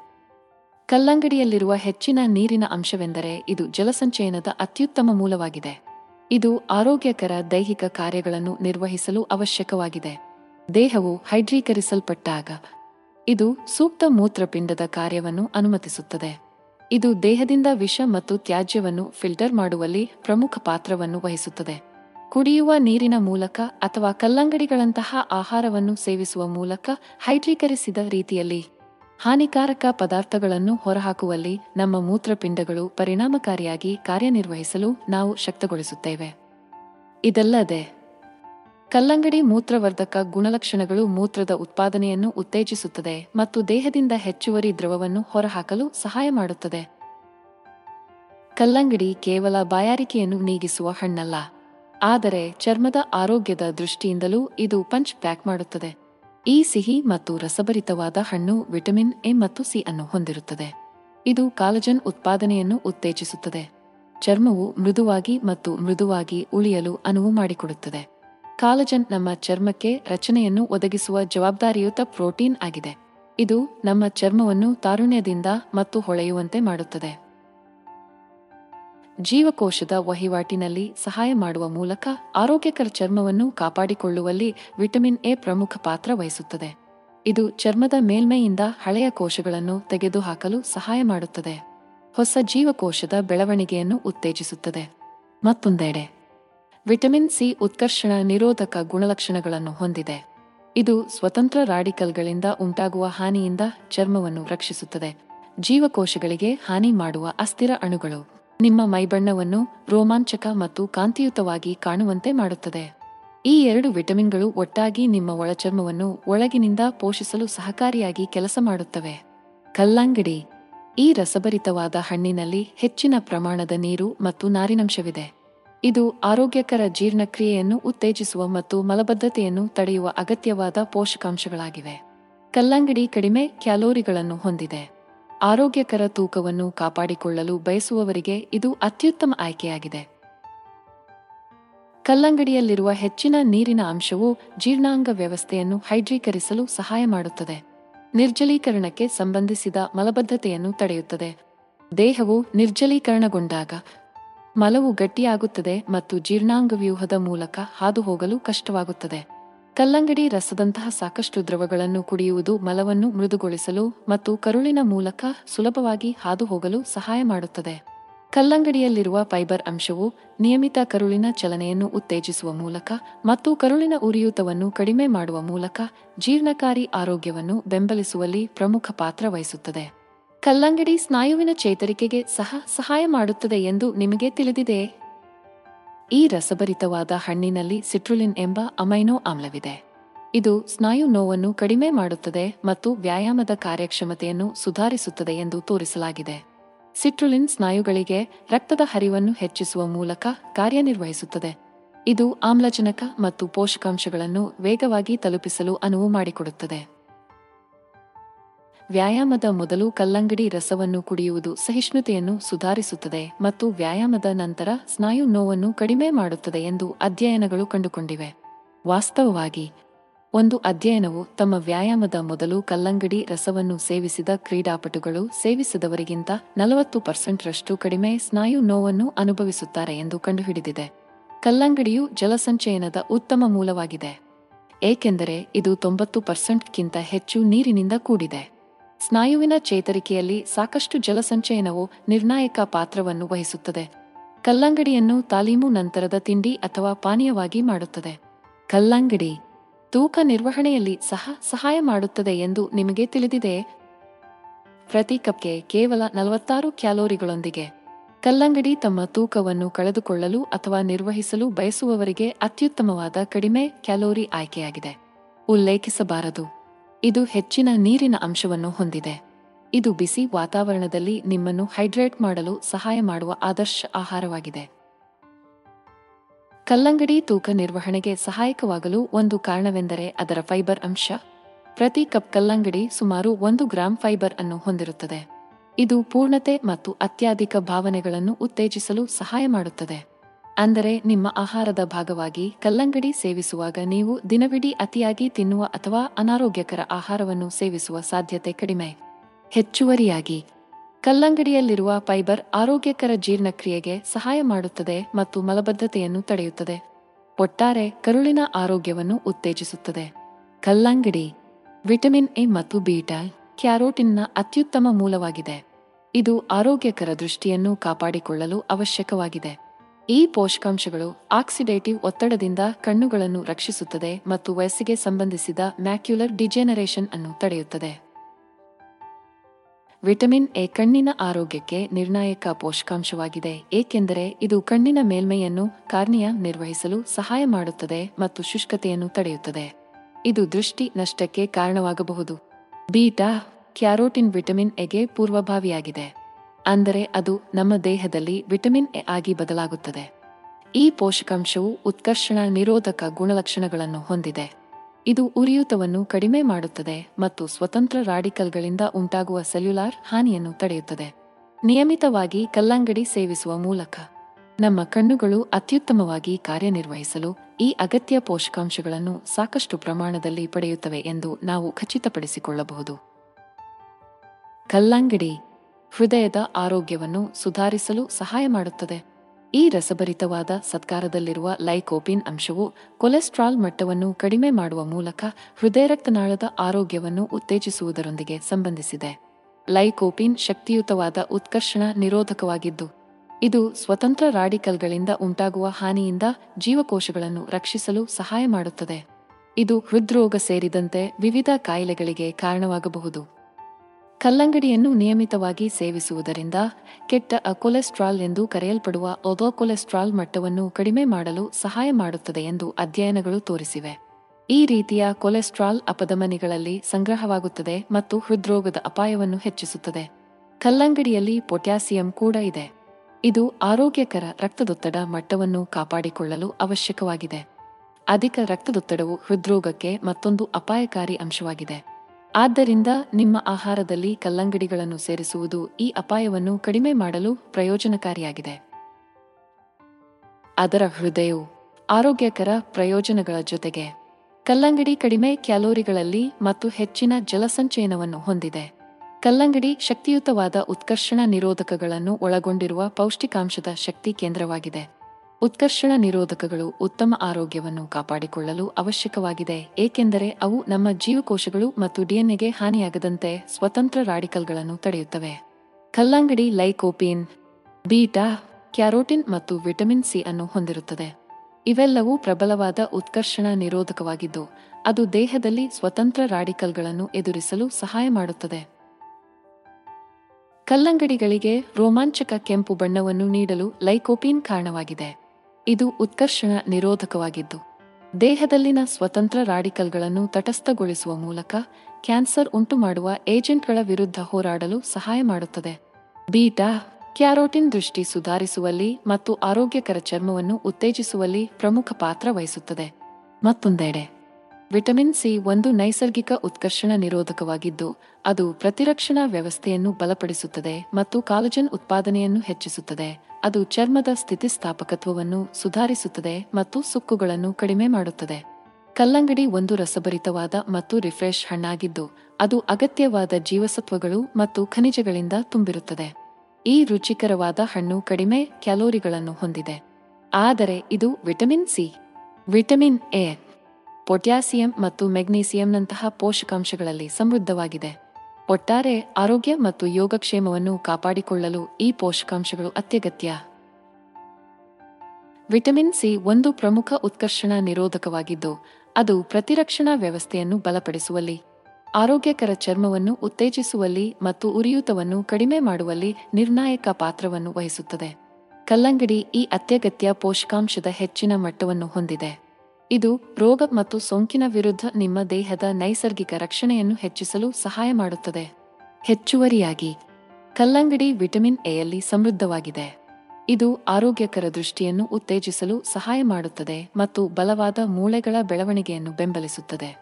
ಕಲ್ಲಂಗಡಿಯಲ್ಲಿರುವ ಹೆಚ್ಚಿನ ನೀರಿನ ಅಂಶವೆಂದರೆ ಇದು ಜಲಸಂಚಯನದ ಅತ್ಯುತ್ತಮ ಮೂಲವಾಗಿದೆ. ಇದು ಆರೋಗ್ಯಕರ ದೈಹಿಕ ಕಾರ್ಯಗಳನ್ನು ನಿರ್ವಹಿಸಲು ಅವಶ್ಯಕವಾಗಿದೆ. ದೇಹವು ಹೈಡ್ರೀಕರಿಸಲ್ಪಟ್ಟಾಗ ಇದು ಸೂಕ್ತ ಮೂತ್ರಪಿಂಡದ ಕಾರ್ಯವನ್ನು ಅನುಮತಿಸುತ್ತದೆ. ಇದು ದೇಹದಿಂದ ವಿಷ ಮತ್ತು ತ್ಯಾಜ್ಯವನ್ನು ಫಿಲ್ಟರ್ ಮಾಡುವಲ್ಲಿ ಪ್ರಮುಖ ಪಾತ್ರವನ್ನು ವಹಿಸುತ್ತದೆ. ಕುಡಿಯುವ ನೀರಿನ ಮೂಲಕ ಅಥವಾ ಕಲ್ಲಂಗಡಿಗಳಂತಹ ಆಹಾರವನ್ನು ಸೇವಿಸುವ ಮೂಲಕ ಹೈಡ್ರೀಕರಿಸಿದ ರೀತಿಯಲ್ಲಿ ಹಾನಿಕಾರಕ ಪದಾರ್ಥಗಳನ್ನು ಹೊರಹಾಕುವಲ್ಲಿ ನಮ್ಮ ಮೂತ್ರಪಿಂಡಗಳು ಪರಿಣಾಮಕಾರಿಯಾಗಿ ಕಾರ್ಯನಿರ್ವಹಿಸಲು ನಾವು ಶಕ್ತಗೊಳಿಸುತ್ತೇವೆ. ಇದಲ್ಲದೆ ಕಲ್ಲಂಗಡಿ ಮೂತ್ರವರ್ಧಕ ಗುಣಲಕ್ಷಣಗಳು ಮೂತ್ರದ ಉತ್ಪಾದನೆಯನ್ನು ಉತ್ತೇಜಿಸುತ್ತದೆ ಮತ್ತು ದೇಹದಿಂದ ಹೆಚ್ಚುವರಿ ದ್ರವವನ್ನು ಹೊರಹಾಕಲು ಸಹಾಯ ಮಾಡುತ್ತದೆ. ಕಲ್ಲಂಗಡಿ ಕೇವಲ ಬಾಯಾರಿಕೆಯನ್ನು ನೀಗಿಸುವ ಹಣ್ಣಲ್ಲ, ಆದರೆ ಚರ್ಮದ ಆರೋಗ್ಯದ ದೃಷ್ಟಿಯಿಂದಲೂ ಇದು ಪಂಚ್ ಪ್ಯಾಕ್ ಮಾಡುತ್ತದೆ. ಈ ಸಿಹಿ ಮತ್ತು ರಸಭರಿತವಾದ ಹಣ್ಣು ವಿಟಮಿನ್ ಎ ಮತ್ತು ಸಿ ಅನ್ನು ಹೊಂದಿರುತ್ತದೆ. ಇದು ಕಾಲಜನ್ ಉತ್ಪಾದನೆಯನ್ನು ಉತ್ತೇಜಿಸುತ್ತದೆ. ಚರ್ಮವು ಮೃದುವಾಗಿ ಮತ್ತು ಮೃದುವಾಗಿ ಉಳಿಯಲು ಅನುವು ಮಾಡಿಕೊಡುತ್ತದೆ. ಕಾಲಜನ್ ನಮ್ಮ ಚರ್ಮಕ್ಕೆ ರಚನೆಯನ್ನು ಒದಗಿಸುವ ಜವಾಬ್ದಾರಿಯುತ ಪ್ರೋಟೀನ್ ಆಗಿದೆ. ಇದು ನಮ್ಮ ಚರ್ಮವನ್ನು ತಾರುಣ್ಯದಿಂದ ಮತ್ತು ಹೊಳೆಯುವಂತೆ ಮಾಡುತ್ತದೆ. ಜೀವಕೋಶದ ವಹಿವಾಟಿನಲ್ಲಿ ಸಹಾಯ ಮಾಡುವ ಮೂಲಕ ಆರೋಗ್ಯಕರ ಚರ್ಮವನ್ನು ಕಾಪಾಡಿಕೊಳ್ಳುವಲ್ಲಿ ವಿಟಮಿನ್ ಎ ಪ್ರಮುಖ ಪಾತ್ರ ವಹಿಸುತ್ತದೆ. ಇದು ಚರ್ಮದ ಮೇಲ್ಮೈಯಿಂದ ಹಳೆಯ ಕೋಶಗಳನ್ನು ತೆಗೆದುಹಾಕಲು ಸಹಾಯ ಮಾಡುತ್ತದೆ. ಹೊಸ ಜೀವಕೋಶದ ಬೆಳವಣಿಗೆಯನ್ನು ಉತ್ತೇಜಿಸುತ್ತದೆ. ಮತ್ತೊಂದೆಡೆ ವಿಟಮಿನ್ ಸಿ ಉತ್ಕರ್ಷಣ ನಿರೋಧಕ ಗುಣಲಕ್ಷಣಗಳನ್ನು ಹೊಂದಿದೆ. ಇದು ಸ್ವತಂತ್ರ ರಾಡಿಕಲ್ಗಳಿಂದ ಉಂಟಾಗುವ ಹಾನಿಯಿಂದ ಚರ್ಮವನ್ನು ರಕ್ಷಿಸುತ್ತದೆ. ಜೀವಕೋಶಗಳಿಗೆ ಹಾನಿ ಮಾಡುವ ಅಸ್ಥಿರ ಅಣುಗಳು. ನಿಮ್ಮ ಮೈಬಣ್ಣವನ್ನು ರೋಮಾಂಚಕ ಮತ್ತು ಕಾಂತಿಯುತವಾಗಿ ಕಾಣುವಂತೆ ಮಾಡುತ್ತದೆ. ಈ ಎರಡು ವಿಟಮಿನ್ಗಳು ಒಟ್ಟಾಗಿ ನಿಮ್ಮ ಒಳಚರ್ಮವನ್ನು ಒಳಗಿನಿಂದ ಪೋಷಿಸಲು ಸಹಕಾರಿಯಾಗಿ ಕೆಲಸ ಮಾಡುತ್ತವೆ. ಕಲ್ಲಂಗಡಿ. ಈ ರಸಭರಿತವಾದ ಹಣ್ಣಿನಲ್ಲಿ ಹೆಚ್ಚಿನ ಪ್ರಮಾಣದ ನೀರು ಮತ್ತು ನಾರಿನಂಶವಿದೆ. ಇದು ಆರೋಗ್ಯಕರ ಜೀರ್ಣಕ್ರಿಯೆಯನ್ನು ಉತ್ತೇಜಿಸುವ ಮತ್ತು ಮಲಬದ್ಧತೆಯನ್ನು ತಡೆಯುವ ಅಗತ್ಯವಾದ ಪೋಷಕಾಂಶಗಳಾಗಿವೆ. ಕಲ್ಲಂಗಡಿ ಕಡಿಮೆ ಕ್ಯಾಲೋರಿಗಳನ್ನು ಹೊಂದಿದೆ. ಆರೋಗ್ಯಕರ ತೂಕವನ್ನು ಕಾಪಾಡಿಕೊಳ್ಳಲು ಬಯಸುವವರಿಗೆ ಇದು ಅತ್ಯುತ್ತಮ ಆಯ್ಕೆಯಾಗಿದೆ. ಕಲ್ಲಂಗಡಿಯಲ್ಲಿರುವ ಹೆಚ್ಚಿನ ನೀರಿನ ಅಂಶವು ಜೀರ್ಣಾಂಗ ವ್ಯವಸ್ಥೆಯನ್ನು ಹೈಡ್ರೀಕರಿಸಲು ಸಹಾಯ ಮಾಡುತ್ತದೆ. ನಿರ್ಜಲೀಕರಣಕ್ಕೆ ಸಂಬಂಧಿಸಿದ ಮಲಬದ್ಧತೆಯನ್ನು ತಡೆಯುತ್ತದೆ. ದೇಹವು ನಿರ್ಜಲೀಕರಣಗೊಂಡಾಗ ಮಲವು ಗಟ್ಟಿಯಾಗುತ್ತದೆ ಮತ್ತು ಜೀರ್ಣಾಂಗ ವ್ಯೂಹದ ಮೂಲಕ ಹಾದುಹೋಗಲು ಕಷ್ಟವಾಗುತ್ತದೆ. ಕಲ್ಲಂಗಡಿ ರಸದಂತಹ ಸಾಕಷ್ಟು ದ್ರವಗಳನ್ನು ಕುಡಿಯುವುದು ಮಲವನ್ನು ಮೃದುಗೊಳಿಸಲು ಮತ್ತು ಕರುಳಿನ ಮೂಲಕ ಸುಲಭವಾಗಿ ಹಾದುಹೋಗಲು ಸಹಾಯ ಮಾಡುತ್ತದೆ. ಕಲ್ಲಂಗಡಿಯಲ್ಲಿರುವ ಫೈಬರ್ ಅಂಶವು ನಿಯಮಿತ ಕರುಳಿನ ಚಲನೆಯನ್ನು ಉತ್ತೇಜಿಸುವ ಮೂಲಕ ಮತ್ತು ಕರುಳಿನ ಉರಿಯೂತವನ್ನು ಕಡಿಮೆ ಮಾಡುವ ಮೂಲಕ ಜೀರ್ಣಕಾರಿ ಆರೋಗ್ಯವನ್ನು ಬೆಂಬಲಿಸುವಲ್ಲಿ ಪ್ರಮುಖ ಪಾತ್ರ ವಹಿಸುತ್ತದೆ. ಕಲ್ಲಂಗಡಿ ಸ್ನಾಯುವಿನ ಚೇತರಿಕೆಗೆ ಸಹ ಸಹಾಯ ಮಾಡುತ್ತದೆ ಎಂದು ನಿಮಗೆ ತಿಳಿದಿದೆ. ಈ ರಸಭರಿತವಾದ ಹಣ್ಣಿನಲ್ಲಿ ಸಿಟ್ರುಲಿನ್ ಎಂಬ ಅಮೈನೋ ಆಮ್ಲವಿದೆ. ಇದು ಸ್ನಾಯು ನೋವನ್ನು ಕಡಿಮೆ ಮಾಡುತ್ತದೆ ಮತ್ತು ವ್ಯಾಯಾಮದ ಕಾರ್ಯಕ್ಷಮತೆಯನ್ನು ಸುಧಾರಿಸುತ್ತದೆ ಎಂದು ತೋರಿಸಲಾಗಿದೆ. ಸಿಟ್ರುಲಿನ್ ಸ್ನಾಯುಗಳಿಗೆ ರಕ್ತದ ಹರಿವನ್ನು ಹೆಚ್ಚಿಸುವ ಮೂಲಕ ಕಾರ್ಯನಿರ್ವಹಿಸುತ್ತದೆ. ಇದು ಆಮ್ಲಜನಕ ಮತ್ತು ಪೋಷಕಾಂಶಗಳನ್ನು ವೇಗವಾಗಿ ತಲುಪಿಸಲು ಅನುವು ಮಾಡಿಕೊಡುತ್ತದೆ. ವ್ಯಾಯಾಮದ ಮೊದಲು ಕಲ್ಲಂಗಡಿ ರಸವನ್ನು ಕುಡಿಯುವುದು ಸಹಿಷ್ಣುತೆಯನ್ನು ಸುಧಾರಿಸುತ್ತದೆ ಮತ್ತು ವ್ಯಾಯಾಮದ ನಂತರ ಸ್ನಾಯು ನೋವನ್ನು ಕಡಿಮೆ ಮಾಡುತ್ತದೆ ಎಂದು ಅಧ್ಯಯನಗಳು ಕಂಡುಕೊಂಡಿವೆ. ವಾಸ್ತವವಾಗಿ, ಒಂದು ಅಧ್ಯಯನವು ತಮ್ಮ ವ್ಯಾಯಾಮದ ಮೊದಲು ಕಲ್ಲಂಗಡಿ ರಸವನ್ನು ಸೇವಿಸಿದ ಕ್ರೀಡಾಪಟುಗಳು ಸೇವಿಸಿದವರಿಗಿಂತ ನಲವತ್ತು ಪರ್ಸೆಂಟ್ರಷ್ಟು ಕಡಿಮೆ ಸ್ನಾಯು ನೋವನ್ನು ಅನುಭವಿಸುತ್ತಾರೆ ಎಂದು ಕಂಡುಹಿಡಿದಿದೆ. ಕಲ್ಲಂಗಡಿಯು ಜಲಸಂಚಯನದ ಉತ್ತಮ ಮೂಲವಾಗಿದೆ, ಏಕೆಂದರೆ ಇದು ತೊಂಬತ್ತು ಪರ್ಸೆಂಟ್ಗಿಂತ ಹೆಚ್ಚು ನೀರಿನಿಂದ ಕೂಡಿದೆ. ಸ್ನಾಯುವಿನ ಚೇತರಿಕೆಯಲ್ಲಿ ಸಾಕಷ್ಟು ಜಲಸಂಚಯನವು ನಿರ್ಣಾಯಕ ಪಾತ್ರವನ್ನು ವಹಿಸುತ್ತದೆ. ಕಲ್ಲಂಗಡಿಯನ್ನು ತಾಲೀಮು ನಂತರದ ತಿಂಡಿ ಅಥವಾ ಪಾನೀಯವಾಗಿ ಮಾಡುತ್ತದೆ. ಕಲ್ಲಂಗಡಿ ತೂಕ ನಿರ್ವಹಣೆಯಲ್ಲಿ ಸಹ ಸಹಾಯ ಮಾಡುತ್ತದೆ ಎಂದು ನಿಮಗೆ ತಿಳಿದಿದೆ? ಪ್ರತಿ ಕಪ್ಗೆ ಕೇವಲ ನಲವತ್ತಾರು ಕ್ಯಾಲೋರಿಗಳೊಂದಿಗೆ. ಕಲ್ಲಂಗಡಿ ತಮ್ಮ ತೂಕವನ್ನು ಕಳೆದುಕೊಳ್ಳಲು ಅಥವಾ ನಿರ್ವಹಿಸಲು ಬಯಸುವವರಿಗೆ ಅತ್ಯುತ್ತಮವಾದ ಕಡಿಮೆ ಕ್ಯಾಲೋರಿ ಆಯ್ಕೆಯಾಗಿದೆ. ಉಲ್ಲೇಖಿಸಬಾರದು. ಇದು ಹೆಚ್ಚಿನ ನೀರಿನ ಅಂಶವನ್ನು ಹೊಂದಿದೆ. ಇದು ಬಿಸಿ ವಾತಾವರಣದಲ್ಲಿ ನಿಮ್ಮನ್ನು ಹೈಡ್ರೇಟ್ ಮಾಡಲು ಸಹಾಯ ಮಾಡುವ ಆದರ್ಶ ಆಹಾರವಾಗಿದೆ. ಕಲ್ಲಂಗಡಿ ತೂಕ ನಿರ್ವಹಣೆಗೆ ಸಹಾಯಕವಾಗಲು ಒಂದು ಕಾರಣವೆಂದರೆ ಅದರ ಫೈಬರ್ ಅಂಶ. ಪ್ರತಿ ಕಪ್ ಕಲ್ಲಂಗಡಿ ಸುಮಾರು ಒಂದು ಗ್ರಾಂ ಫೈಬರ್ ಅನ್ನು ಹೊಂದಿರುತ್ತದೆ. ಇದು ಪೂರ್ಣತೆ ಮತ್ತು ಅತ್ಯಾಧಿಕ ಭಾವನೆಗಳನ್ನು ಉತ್ತೇಜಿಸಲು ಸಹಾಯ ಮಾಡುತ್ತದೆ. ಅಂದರೆ ನಿಮ್ಮ ಆಹಾರದ ಭಾಗವಾಗಿ ಕಲ್ಲಂಗಡಿ ಸೇವಿಸುವಾಗ ನೀವು ದಿನವಿಡೀ ಅತಿಯಾಗಿ ತಿನ್ನುವ ಅಥವಾ ಅನಾರೋಗ್ಯಕರ ಆಹಾರವನ್ನು ಸೇವಿಸುವ ಸಾಧ್ಯತೆ ಕಡಿಮೆ. ಹೆಚ್ಚುವರಿಯಾಗಿ. ಕಲ್ಲಂಗಡಿಯಲ್ಲಿರುವ ಫೈಬರ್ ಆರೋಗ್ಯಕರ ಜೀರ್ಣಕ್ರಿಯೆಗೆ ಸಹಾಯ ಮಾಡುತ್ತದೆ ಮತ್ತು ಮಲಬದ್ಧತೆಯನ್ನು ತಡೆಯುತ್ತದೆ. ಒಟ್ಟಾರೆ ಕರುಳಿನ ಆರೋಗ್ಯವನ್ನು ಉತ್ತೇಜಿಸುತ್ತದೆ. ಕಲ್ಲಂಗಡಿ, ವಿಟಮಿನ್ ಎ ಮತ್ತು ಬೀಟಾ, ಕ್ಯಾರೋಟಿನ್ನ ಅತ್ಯುತ್ತಮ ಮೂಲವಾಗಿದೆ. ಇದು ಆರೋಗ್ಯಕರ ದೃಷ್ಟಿಯನ್ನು ಕಾಪಾಡಿಕೊಳ್ಳಲು ಅವಶ್ಯಕವಾಗಿದೆ. ಈ ಪೋಷಕಾಂಶಗಳು ಆಕ್ಸಿಡೇಟಿವ್ ಒತ್ತಡದಿಂದ ಕಣ್ಣುಗಳನ್ನು ರಕ್ಷಿಸುತ್ತದೆ ಮತ್ತು ವಯಸ್ಸಿಗೆ ಸಂಬಂಧಿಸಿದ ಮ್ಯಾಕ್ಯುಲರ್ ಡಿಜೆನರೇಷನ್ ಅನ್ನು ತಡೆಯುತ್ತದೆ. ವಿಟಮಿನ್ ಎ ಕಣ್ಣಿನ ಆರೋಗ್ಯಕ್ಕೆ ನಿರ್ಣಾಯಕ ಪೋಷಕಾಂಶವಾಗಿದೆ, ಏಕೆಂದರೆ ಇದು ಕಣ್ಣಿನ ಮೇಲ್ಮೈಯನ್ನು ಕಾರ್ನಿಯ ನಿರ್ವಹಿಸಲು ಸಹಾಯ ಮಾಡುತ್ತದೆ ಮತ್ತು ಶುಷ್ಕತೆಯನ್ನು ತಡೆಯುತ್ತದೆ. ಇದು ದೃಷ್ಟಿ ನಷ್ಟಕ್ಕೆ ಕಾರಣವಾಗಬಹುದು. ಬೀಟಾ ಕ್ಯಾರೋಟಿನ್ ವಿಟಮಿನ್ ಎಗೆ ಪೂರ್ವಭಾವಿಯಾಗಿದೆ. ಅಂದರೆ ಅದು ನಮ್ಮ ದೇಹದಲ್ಲಿ ವಿಟಮಿನ್ ಎ ಆಗಿ ಬದಲಾಗುತ್ತದೆ. ಈ ಪೋಷಕಾಂಶವು ಉತ್ಕರ್ಷಣ ನಿರೋಧಕ ಗುಣಲಕ್ಷಣಗಳನ್ನು ಹೊಂದಿದೆ. ಇದು ಉರಿಯೂತವನ್ನು ಕಡಿಮೆ ಮಾಡುತ್ತದೆ ಮತ್ತು ಸ್ವತಂತ್ರ ರಾಡಿಕಲ್ಗಳಿಂದ ಉಂಟಾಗುವ ಸೆಲ್ಯುಲಾರ್ ಹಾನಿಯನ್ನು ತಡೆಯುತ್ತದೆ. ನಿಯಮಿತವಾಗಿ ಕಲ್ಲಂಗಡಿ ಸೇವಿಸುವ ಮೂಲಕ ನಮ್ಮ ಕಣ್ಣುಗಳು ಅತ್ಯುತ್ತಮವಾಗಿ ಕಾರ್ಯನಿರ್ವಹಿಸಲು ಈ ಅಗತ್ಯ ಪೋಷಕಾಂಶಗಳನ್ನು ಸಾಕಷ್ಟು ಪ್ರಮಾಣದಲ್ಲಿ ಪಡೆಯುತ್ತವೆ ಎಂದು ನಾವು ಖಚಿತಪಡಿಸಿಕೊಳ್ಳಬಹುದು. ಕಲ್ಲಂಗಡಿ ಹೃದಯದ ಆರೋಗ್ಯವನ್ನು ಸುಧಾರಿಸಲು ಸಹಾಯ ಮಾಡುತ್ತದೆ. ಈ ರಸಭರಿತವಾದ ಸತ್ಕಾರದಲ್ಲಿರುವ ಲೈಕೋಪಿನ್ ಅಂಶವು ಕೊಲೆಸ್ಟ್ರಾಲ್ ಮಟ್ಟವನ್ನು ಕಡಿಮೆ ಮಾಡುವ ಮೂಲಕ ಹೃದಯ ರಕ್ತನಾಳದ ಆರೋಗ್ಯವನ್ನು ಉತ್ತೇಜಿಸುವುದರೊಂದಿಗೆ ಸಂಬಂಧಿಸಿದೆ. ಲೈಕೋಪಿನ್ ಶಕ್ತಿಯುತವಾದ ಉತ್ಕರ್ಷಣ ನಿರೋಧಕವಾಗಿದ್ದು, ಇದು ಸ್ವತಂತ್ರ ರಾಡಿಕಲ್ಗಳಿಂದ ಉಂಟಾಗುವ ಹಾನಿಯಿಂದ ಜೀವಕೋಶಗಳನ್ನು ರಕ್ಷಿಸಲು ಸಹಾಯ ಮಾಡುತ್ತದೆ. ಇದು ಹೃದ್ರೋಗ ಸೇರಿದಂತೆ ವಿವಿಧ ಕಾಯಿಲೆಗಳಿಗೆ ಕಾರಣವಾಗಬಹುದು. ಕಲ್ಲಂಗಡಿಯನ್ನು ನಿಯಮಿತವಾಗಿ ಸೇವಿಸುವುದರಿಂದ ಕೆಟ್ಟ ಅಕೊಲೆಸ್ಟ್ರಾಲ್ ಎಂದು ಕರೆಯಲ್ಪಡುವ ಒದೋ ಕೊಲೆಸ್ಟ್ರಾಲ್ ಮಟ್ಟವನ್ನು ಕಡಿಮೆ ಮಾಡಲು ಸಹಾಯ ಮಾಡುತ್ತದೆ ಎಂದು ಅಧ್ಯಯನಗಳು ತೋರಿಸಿವೆ. ಈ ರೀತಿಯ ಕೊಲೆಸ್ಟ್ರಾಲ್ ಅಪಧಮನಿಗಳಲ್ಲಿ ಸಂಗ್ರಹವಾಗುತ್ತದೆ ಮತ್ತು ಹೃದ್ರೋಗದ ಅಪಾಯವನ್ನು ಹೆಚ್ಚಿಸುತ್ತದೆ. ಕಲ್ಲಂಗಡಿಯಲ್ಲಿ ಪೊಟ್ಯಾಸಿಯಂ ಕೂಡ ಇದೆ. ಇದು ಆರೋಗ್ಯಕರ ರಕ್ತದೊತ್ತಡ ಮಟ್ಟವನ್ನು ಕಾಪಾಡಿಕೊಳ್ಳಲು ಅವಶ್ಯಕವಾಗಿದೆ. ಅಧಿಕ ರಕ್ತದೊತ್ತಡವು ಹೃದ್ರೋಗಕ್ಕೆ ಮತ್ತೊಂದು ಅಪಾಯಕಾರಿ ಅಂಶವಾಗಿದೆ. ಆದ್ದರಿಂದ ನಿಮ್ಮ ಆಹಾರದಲ್ಲಿ ಕಲ್ಲಂಗಡಿಗಳನ್ನು ಸೇರಿಸುವುದು ಈ ಅಪಾಯವನ್ನು ಕಡಿಮೆ ಮಾಡಲು ಪ್ರಯೋಜನಕಾರಿಯಾಗಿದೆ. ಅದರ ಹೃದಯವು ಆರೋಗ್ಯಕರ ಪ್ರಯೋಜನಗಳ ಜೊತೆಗೆ ಕಲ್ಲಂಗಡಿ ಕಡಿಮೆ ಕ್ಯಾಲೋರಿಗಳಲ್ಲಿ ಮತ್ತು ಹೆಚ್ಚಿನ ಜಲಸಂಚಯನವನ್ನು ಹೊಂದಿದೆ. ಕಲ್ಲಂಗಡಿ ಶಕ್ತಿಯುತವಾದ ಉತ್ಕರ್ಷಣ ನಿರೋಧಕಗಳನ್ನು ಒಳಗೊಂಡಿರುವ ಪೌಷ್ಟಿಕಾಂಶದ ಶಕ್ತಿ ಕೇಂದ್ರವಾಗಿದೆ. ಉತ್ಕರ್ಷಣ ನಿರೋಧಕಗಳು ಉತ್ತಮ ಆರೋಗ್ಯವನ್ನು ಕಾಪಾಡಿಕೊಳ್ಳಲು ಅವಶ್ಯಕವಾಗಿದೆ, ಏಕೆಂದರೆ ಅವು ನಮ್ಮ ಜೀವಕೋಶಗಳು ಮತ್ತು ಡಿಎನ್ಎಗೆ ಹಾನಿಯಾಗದಂತೆ ಸ್ವತಂತ್ರ ರಾಡಿಕಲ್ಗಳನ್ನು ತಡೆಯುತ್ತವೆ. ಕಲ್ಲಂಗಡಿ ಲೈಕೋಪೀನ್, ಬೀಟಾ, ಕ್ಯಾರೋಟಿನ್ ಮತ್ತು ವಿಟಮಿನ್ ಸಿ ಅನ್ನು ಹೊಂದಿರುತ್ತದೆ. ಇವೆಲ್ಲವೂ ಪ್ರಬಲವಾದ ಉತ್ಕರ್ಷಣ ನಿರೋಧಕವಾಗಿದ್ದು, ಅದು ದೇಹದಲ್ಲಿ ಸ್ವತಂತ್ರ ರಾಡಿಕಲ್ಗಳನ್ನು ಎದುರಿಸಲು ಸಹಾಯ ಮಾಡುತ್ತದೆ. ಕಲ್ಲಂಗಡಿಗಳಿಗೆ ರೋಮಾಂಚಕ ಕೆಂಪು ಬಣ್ಣವನ್ನು ನೀಡಲು ಲೈಕೋಪೀನ್ ಕಾರಣವಾಗಿದೆ. ಇದು ಉತ್ಕರ್ಷಣ ನಿರೋಧಕವಾಗಿದ್ದು, ದೇಹದಲ್ಲಿನ ಸ್ವತಂತ್ರ ರಾಡಿಕಲ್ಗಳನ್ನು ತಟಸ್ಥಗೊಳಿಸುವ ಮೂಲಕ ಕ್ಯಾನ್ಸರ್ ಉಂಟುಮಾಡುವ ಏಜೆಂಟ್ಗಳ ವಿರುದ್ಧ ಹೋರಾಡಲು ಸಹಾಯ ಮಾಡುತ್ತದೆ. ಬೀಟಾ, ಕ್ಯಾರೋಟಿನ್ ದೃಷ್ಟಿ ಸುಧಾರಿಸುವಲ್ಲಿ ಮತ್ತು ಆರೋಗ್ಯಕರ ಚರ್ಮವನ್ನು ಉತ್ತೇಜಿಸುವಲ್ಲಿ ಪ್ರಮುಖ ಪಾತ್ರ ವಹಿಸುತ್ತದೆ. ಮತ್ತೊಂದೆಡೆ, ವಿಟಮಿನ್ ಸಿ ಒಂದು ನೈಸರ್ಗಿಕ ಉತ್ಕರ್ಷಣ ನಿರೋಧಕವಾಗಿದ್ದು, ಅದು ಪ್ರತಿರಕ್ಷಣಾ ವ್ಯವಸ್ಥೆಯನ್ನು ಬಲಪಡಿಸುತ್ತದೆ ಮತ್ತು ಕಾಲಜನ್ ಉತ್ಪಾದನೆಯನ್ನು ಹೆಚ್ಚಿಸುತ್ತದೆ. ಅದು ಚರ್ಮದ ಸ್ಥಿತಿಸ್ಥಾಪಕತ್ವವನ್ನು ಸುಧಾರಿಸುತ್ತದೆ ಮತ್ತು ಸುಕ್ಕುಗಳನ್ನು ಕಡಿಮೆ ಮಾಡುತ್ತದೆ. ಕಲ್ಲಂಗಡಿ ಒಂದು ರಸಭರಿತವಾದ ಮತ್ತು ರಿಫ್ರೆಶ್ ಹಣ್ಣಾಗಿದ್ದು, ಅದು ಅಗತ್ಯವಾದ ಜೀವಸತ್ವಗಳು ಮತ್ತು ಖನಿಜಗಳಿಂದ ತುಂಬಿರುತ್ತದೆ. ಈ ರುಚಿಕರವಾದ ಹಣ್ಣು ಕಡಿಮೆ ಕ್ಯಾಲೋರಿಗಳನ್ನು ಹೊಂದಿದೆ. ಆದರೆ ಇದು vitamin C, vitamin A, potassium ಮತ್ತು ಮೆಗ್ನೀಸಿಯಂನಂತಹ ಪೋಷಕಾಂಶಗಳಲ್ಲಿ ಸಮೃದ್ಧವಾಗಿದೆ. ಒಟ್ಟಾರೆ ಆರೋಗ್ಯ ಮತ್ತು ಯೋಗಕ್ಷೇಮವನ್ನು ಕಾಪಾಡಿಕೊಳ್ಳಲು ಈ ಪೋಷಕಾಂಶಗಳು ಅತ್ಯಗತ್ಯ. ವಿಟಮಿನ್ ಸಿ ಒಂದು ಪ್ರಮುಖ ಉತ್ಕರ್ಷಣ ನಿರೋಧಕವಾಗಿದ್ದು, ಅದು ಪ್ರತಿರಕ್ಷಣಾ ವ್ಯವಸ್ಥೆಯನ್ನು ಬಲಪಡಿಸುವಲ್ಲಿ, ಆರೋಗ್ಯಕರ ಚರ್ಮವನ್ನು ಉತ್ತೇಜಿಸುವಲ್ಲಿ ಮತ್ತು ಉರಿಯೂತವನ್ನು ಕಡಿಮೆ ಮಾಡುವಲ್ಲಿ ನಿರ್ಣಾಯಕ ಪಾತ್ರವನ್ನು ವಹಿಸುತ್ತದೆ. ಕಲ್ಲಂಗಡಿ ಈ ಅತ್ಯಗತ್ಯ ಪೋಷಕಾಂಶದ ಹೆಚ್ಚಿನ ಮಟ್ಟವನ್ನು ಹೊಂದಿದೆ. ಇದು ರೋಗ ಮತ್ತು ಸೋಂಕಿನ ವಿರುದ್ಧ ನಿಮ್ಮ ದೇಹದ ನೈಸರ್ಗಿಕ ರಕ್ಷಣೆಯನ್ನು ಹೆಚ್ಚಿಸಲು ಸಹಾಯ ಮಾಡುತ್ತದೆ. ಹೆಚ್ಚುವರಿಯಾಗಿ, ಕಲ್ಲಂಗಡಿ ವಿಟಮಿನ್ ಎಯಲ್ಲಿ ಸಮೃದ್ಧವಾಗಿದೆ. ಇದು ಆರೋಗ್ಯಕರ ದೃಷ್ಟಿಯನ್ನು ಉತ್ತೇಜಿಸಲು ಸಹಾಯ ಮಾಡುತ್ತದೆ ಮತ್ತು ಬಲವಾದ ಮೂಳೆಗಳ ಬೆಳವಣಿಗೆಯನ್ನು ಬೆಂಬಲಿಸುತ್ತದೆ.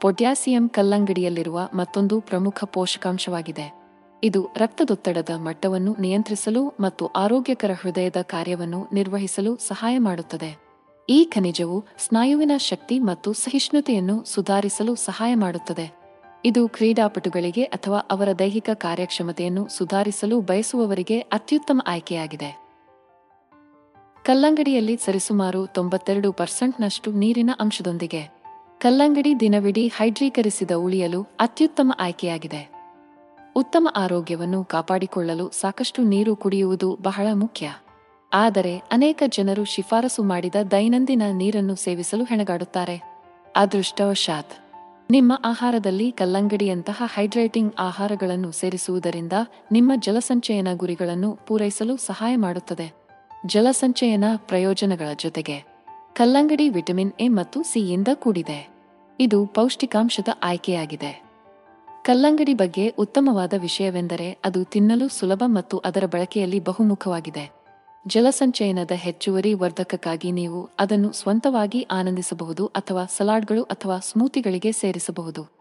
ಪೊಟ್ಯಾಸಿಯಂ ಕಲ್ಲಂಗಡಿಯಲ್ಲಿರುವ ಮತ್ತೊಂದು ಪ್ರಮುಖ ಪೋಷಕಾಂಶವಾಗಿದೆ. ಇದು ರಕ್ತದೊತ್ತಡದ ಮಟ್ಟವನ್ನು ನಿಯಂತ್ರಿಸಲು ಮತ್ತು ಆರೋಗ್ಯಕರ ಹೃದಯದ ಕಾರ್ಯವನ್ನು ನಿರ್ವಹಿಸಲು ಸಹಾಯ ಮಾಡುತ್ತದೆ. ಈ ಖನಿಜವು ಸ್ನಾಯುವಿನ ಶಕ್ತಿ ಮತ್ತು ಸಹಿಷ್ಣುತೆಯನ್ನು ಸುಧಾರಿಸಲು ಸಹಾಯ ಮಾಡುತ್ತದೆ. ಇದು ಕ್ರೀಡಾಪಟುಗಳಿಗೆ ಅಥವಾ ಅವರ ದೈಹಿಕ ಕಾರ್ಯಕ್ಷಮತೆಯನ್ನು ಸುಧಾರಿಸಲು ಬಯಸುವವರಿಗೆ ಅತ್ಯುತ್ತಮ ಆಯ್ಕೆಯಾಗಿದೆ. ಕಲ್ಲಂಗಡಿಯಲ್ಲಿ ಸರಿಸುಮಾರು ತೊಂಬತ್ತೆರಡು ಪರ್ಸೆಂಟ್ನಷ್ಟು ನೀರಿನ ಅಂಶದೊಂದಿಗೆ ಕಲ್ಲಂಗಡಿ ದಿನವಿಡೀ ಹೈಡ್ರೀಕರಿಸಿದ ಉಳಿಯಲು ಅತ್ಯುತ್ತಮ ಆಯ್ಕೆಯಾಗಿದೆ. ಉತ್ತಮ ಆರೋಗ್ಯವನ್ನು ಕಾಪಾಡಿಕೊಳ್ಳಲು ಸಾಕಷ್ಟು ನೀರು ಕುಡಿಯುವುದು ಬಹಳ ಮುಖ್ಯ. ಆದರೆ ಅನೇಕ ಜನರು ಶಿಫಾರಸು ಮಾಡಿದ ದೈನಂದಿನ ನೀರನ್ನು ಸೇವಿಸಲು ಹೆಣಗಾಡುತ್ತಾರೆ. ಅದೃಷ್ಟವಶಾತ್, ನಿಮ್ಮ ಆಹಾರದಲ್ಲಿ ಕಲ್ಲಂಗಡಿಯಂತಹ ಹೈಡ್ರೇಟಿಂಗ್ ಆಹಾರಗಳನ್ನು ಸೇರಿಸುವುದರಿಂದ ನಿಮ್ಮ ಜಲಸಂಚಯನ ಗುರಿಗಳನ್ನು ಪೂರೈಸಲು ಸಹಾಯ ಮಾಡುತ್ತದೆ. ಜಲಸಂಚಯನ ಪ್ರಯೋಜನಗಳ ಜೊತೆಗೆ, ಕಲ್ಲಂಗಡಿ ವಿಟಮಿನ್ ಎ ಮತ್ತು ಸಿಯಿಂದ ಕೂಡಿದೆ. ಇದು ಪೌಷ್ಟಿಕಾಂಶದ ಆಯ್ಕೆಯಾಗಿದೆ. ಕಲ್ಲಂಗಡಿ ಬಗ್ಗೆ ಉತ್ತಮವಾದ ವಿಷಯವೆಂದರೆ ಅದು ತಿನ್ನಲು ಸುಲಭ ಮತ್ತು ಅದರ ಬಳಕೆಯಲ್ಲಿ ಬಹುಮುಖವಾಗಿದೆ. ಜಲಸಂಚಯನದ ಹೆಚ್ಚುವರಿ ವರ್ಧಕಕ್ಕಾಗಿ ನೀವು ಅದನ್ನು ಸ್ವಂತವಾಗಿ ಆನಂದಿಸಬಹುದು ಅಥವಾ ಸಲಾಡ್ಗಳು ಅಥವಾ ಸ್ಮೂತಿಗಳಿಗೆ ಸೇರಿಸಬಹುದು.